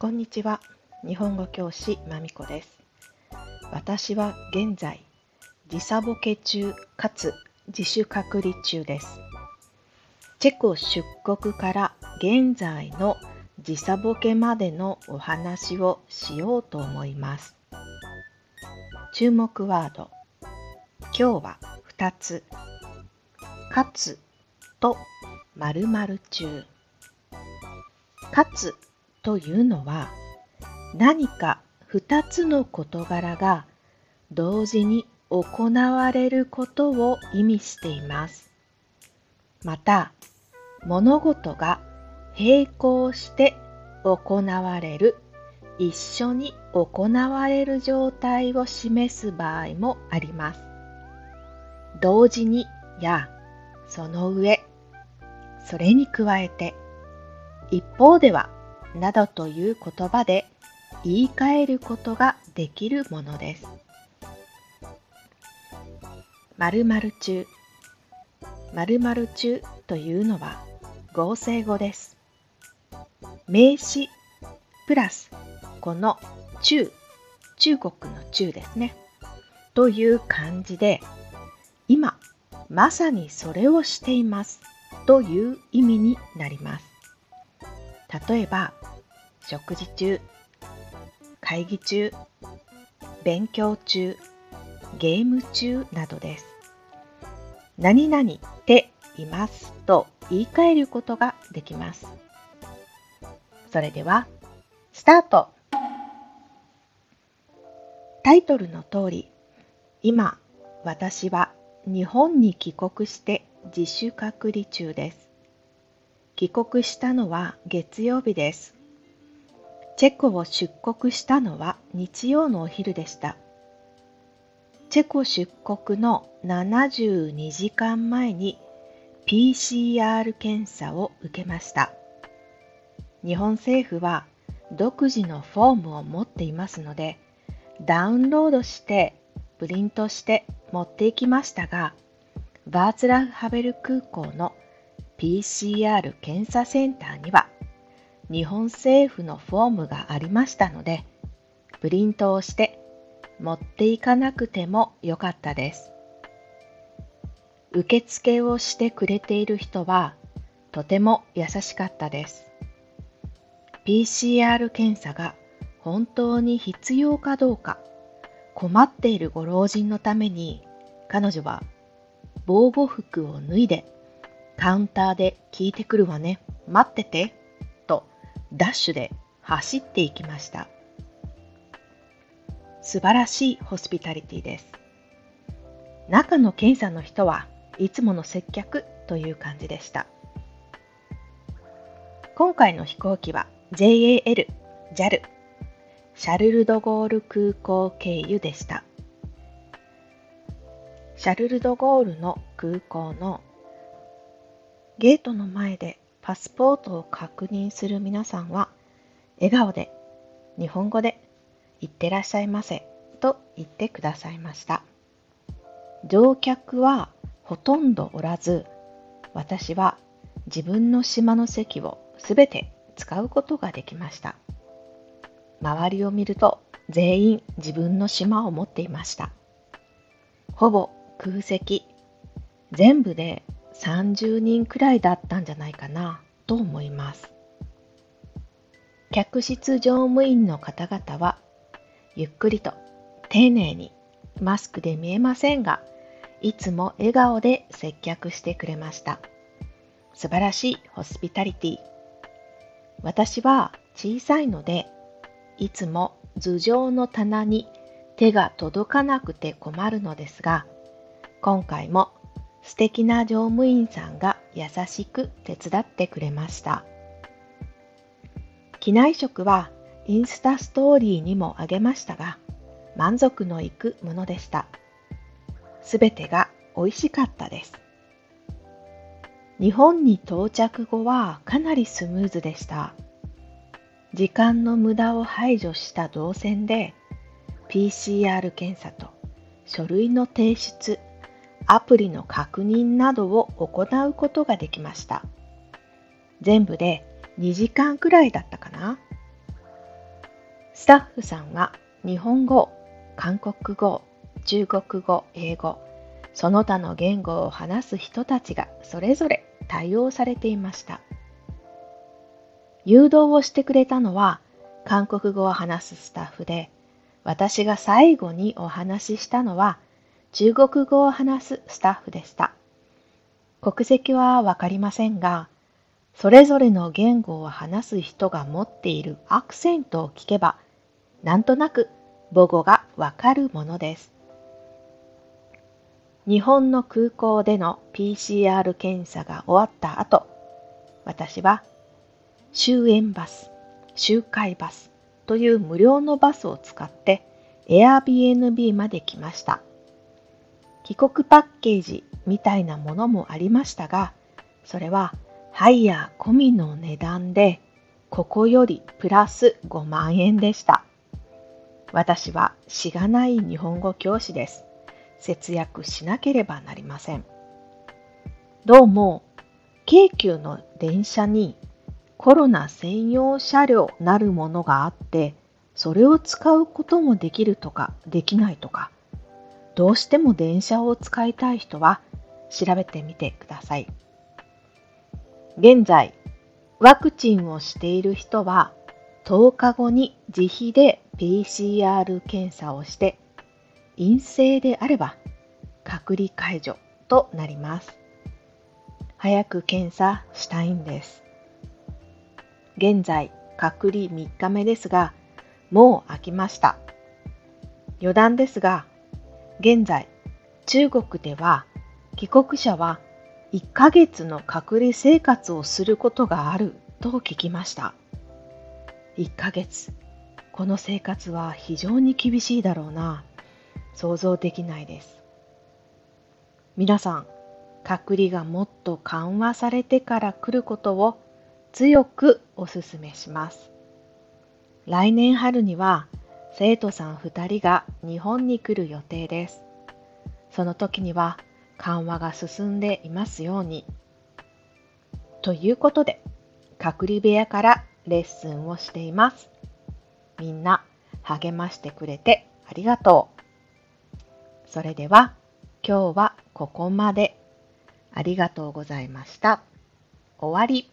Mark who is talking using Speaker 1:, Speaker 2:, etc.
Speaker 1: こんにちは。日本語教師まみこです。私は現在、時差ボケ中かつ自主隔離中です。チェコ出国から現在の時差ボケまでのお話をしようと思います。注目ワード。今日は2つ。かつと〇〇中。かつというのは何か2つの事柄が同時に行われることを意味しています。また物事が並行して行われる一緒に行われる状態を示す場合もあります。同時にやその上それに加えて一方ではなどという言葉で言い換えることができるものです。〇〇中〇〇中というのは合成語です。名詞プラスこの中中国の中ですね。という漢字で今まさにそれをしていますという意味になります。例えば食事中会議中勉強中ゲーム中などです。何々っていますと言い換えることができます。それではスタート。タイトルの通り今私は日本に帰国して自主隔離中です。帰国したのは月曜日です。チェコを出国したのは日曜のお昼でした。チェコ出国の72時間前に PCR 検査を受けました。日本政府は独自のフォームを持っていますので、ダウンロードしてプリントして持っていきましたが、バーツラフハベル空港の PCR 検査センターには日本政府のフォームがありましたので、プリントをして持っていかなくてもよかったです。受付をしてくれている人はとても優しかったです。PCR 検査が本当に必要かどうか困っているご老人のために彼女は防護服を脱いでカウンターで聞いてくるわね。待ってて。ダッシュで走っていきました。素晴らしいホスピタリティです。中の検査の人はいつもの接客という感じでした。今回の飛行機は JAL、JAL、シャルル・ド・ゴール空港経由でした。シャルル・ド・ゴールの空港のゲートの前でパスポートを確認する皆さんは、笑顔で、日本語で、いってらっしゃいませと言ってくださいました。乗客はほとんどおらず、私は自分の島の席をすべて使うことができました。周りを見ると全員自分の島を持っていました。ほぼ空席、全部で30人くらいだったんじゃないかなと思います。客室乗務員の方々はゆっくりと丁寧にマスクで見えませんがいつも笑顔で接客してくれました素晴らしいホスピタリティ私は小さいのでいつも頭上の棚に手が届かなくて困るのですが今回も素敵な乗務員さんが優しく手伝ってくれました。機内食はインスタストーリーにもあげましたが、満足のいくものでした。すべてが美味しかったです。日本に到着後はかなりスムーズでした。時間の無駄を排除した動線で PCR 検査と書類の提出アプリの確認などを行うことができました。全部で2時間くらいだったかな。スタッフさんは日本語、韓国語、中国語、英語、その他の言語を話す人たちがそれぞれ対応されていました。誘導をしてくれたのは韓国語を話すスタッフで、私が最後にお話ししたのは中国語を話すスタッフでした。国籍はわかりませんが、それぞれの言語を話す人が持っているアクセントを聞けば、なんとなく母語がわかるものです。日本の空港での PCR 検査が終わった後、私は終園バス、周回バスという無料のバスを使って Airbnb まで来ました。帰国パッケージみたいなものもありましたが、それはハイヤー込みの値段で、ここよりプラス5万円でした。私はしがない日本語教師です。節約しなければなりません。どうも、京急の電車にコロナ専用車両なるものがあって、それを使うこともできるとかできないとか、どうしても電車を使いたい人は調べてみてください。現在、ワクチンをしている人は10日後に自費で PCR 検査をして陰性であれば隔離解除となります。早く検査したいんです。現在、隔離3日目ですが、もう飽きました。余談ですが、現在、中国では帰国者は1ヶ月の隔離生活をすることがあると聞きました。1ヶ月。この生活は非常に厳しいだろうな。想像できないです。皆さん、隔離がもっと緩和されてから来ることを強くお勧めします。来年春には生徒さん2人が日本に来る予定です。その時には緩和が進んでいますように。ということで、隔離部屋からレッスンをしています。みんな励ましてくれてありがとう。それでは今日はここまで。ありがとうございました。終わり。